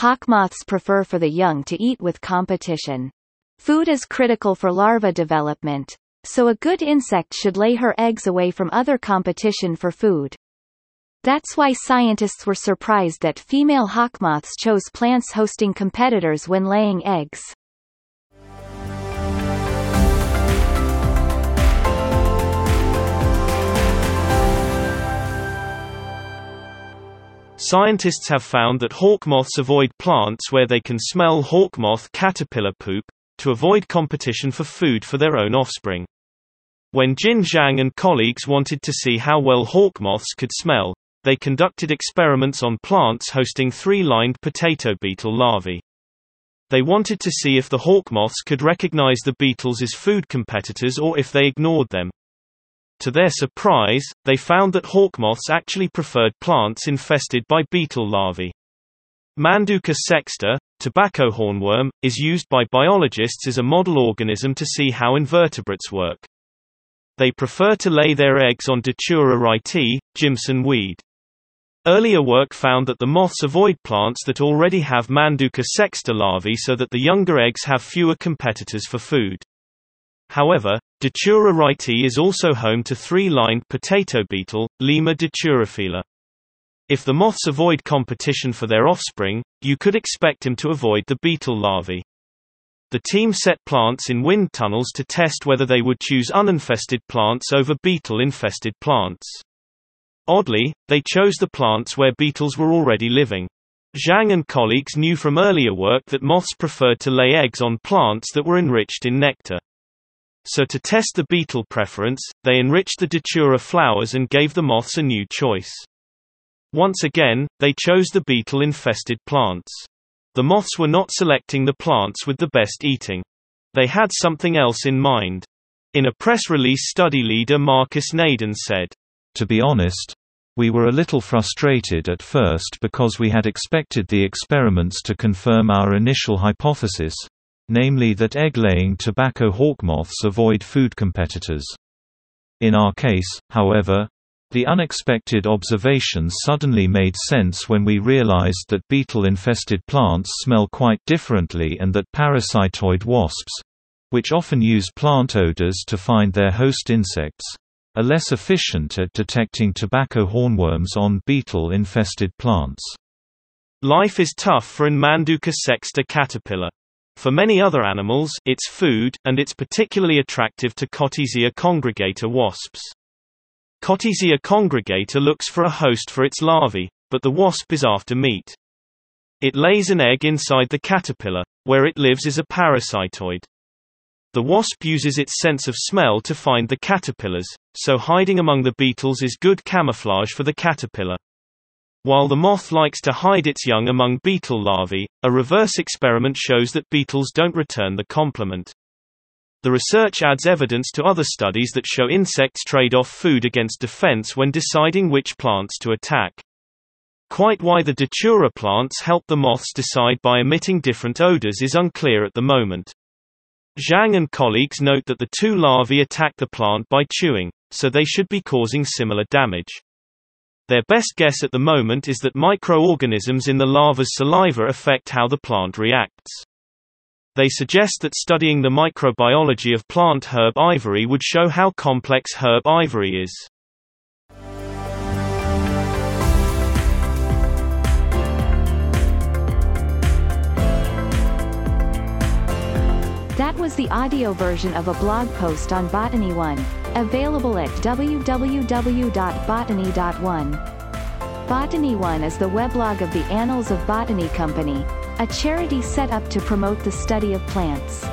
hawk moths prefer for the young to eat with competition. Food is critical for larva development, so a good insect should lay her eggs away from other competition for food. That's why scientists were surprised that female hawk moths chose plants hosting competitors when laying eggs. Scientists have found that hawk moths avoid plants where they can smell hawk moth caterpillar poop, to avoid competition for food for their own offspring. When Jin Zhang and colleagues wanted to see how well hawk moths could smell, they conducted experiments on plants hosting three-lined potato beetle larvae. They wanted to see if the hawk moths could recognize the beetles as food competitors or if they ignored them. To their surprise, they found that hawk moths actually preferred plants infested by beetle larvae. Manduca sexta, tobacco hornworm, is used by biologists as a model organism to see how invertebrates work. They prefer to lay their eggs on Datura wrightii, Jimson weed. Earlier work found that the moths avoid plants that already have Manduca sexta larvae so that the younger eggs have fewer competitors for food. However, Datura wrightii is also home to three-lined potato beetle, Lema daturaphila. If the moths avoid competition for their offspring, you could expect them to avoid the beetle larvae. The team set plants in wind tunnels to test whether they would choose uninfested plants over beetle-infested plants. Oddly, they chose the plants where beetles were already living. Zhang and colleagues knew from earlier work that moths preferred to lay eggs on plants that were enriched in nectar. So to test the beetle preference, they enriched the datura flowers and gave the moths a new choice. Once again, they chose the beetle-infested plants. The moths were not selecting the plants with the best eating. They had something else in mind. In a press release study leader Markus Knaden said, To be honest, we were a little frustrated at first because we had expected the experiments to confirm our initial hypothesis, namely that egg-laying tobacco hawk moths avoid food competitors. In our case, however, the unexpected observations suddenly made sense when we realized that beetle-infested plants smell quite differently and that parasitoid wasps—which often use plant odors to find their host insects—are less efficient at detecting tobacco hornworms on beetle-infested plants. Life is tough for an Manduca sexta caterpillar. For many other animals, it's food, and it's particularly attractive to Cotesia congregata wasps. Cotesia congregata looks for a host for its larvae, but the wasp is after meat. It lays an egg inside the caterpillar, where it lives as a parasitoid. The wasp uses its sense of smell to find the caterpillars, so hiding among the beetles is good camouflage for the caterpillar. While the moth likes to hide its young among beetle larvae, a reverse experiment shows that beetles don't return the compliment. The research adds evidence to other studies that show insects trade off food against defense when deciding which plants to attack. Quite why the Datura plants help the moths decide by emitting different odors is unclear at the moment. Zhang and colleagues note that the two larvae attack the plant by chewing, so they should be causing similar damage. Their best guess at the moment is that microorganisms in the larva's saliva affect how the plant reacts. They suggest that studying the microbiology of plant herbivory would show how complex herbivory is. That was the audio version of a blog post on Botany One, available at www.botany.one. Botany One is the weblog of the Annals of Botany Company, a charity set up to promote the study of plants.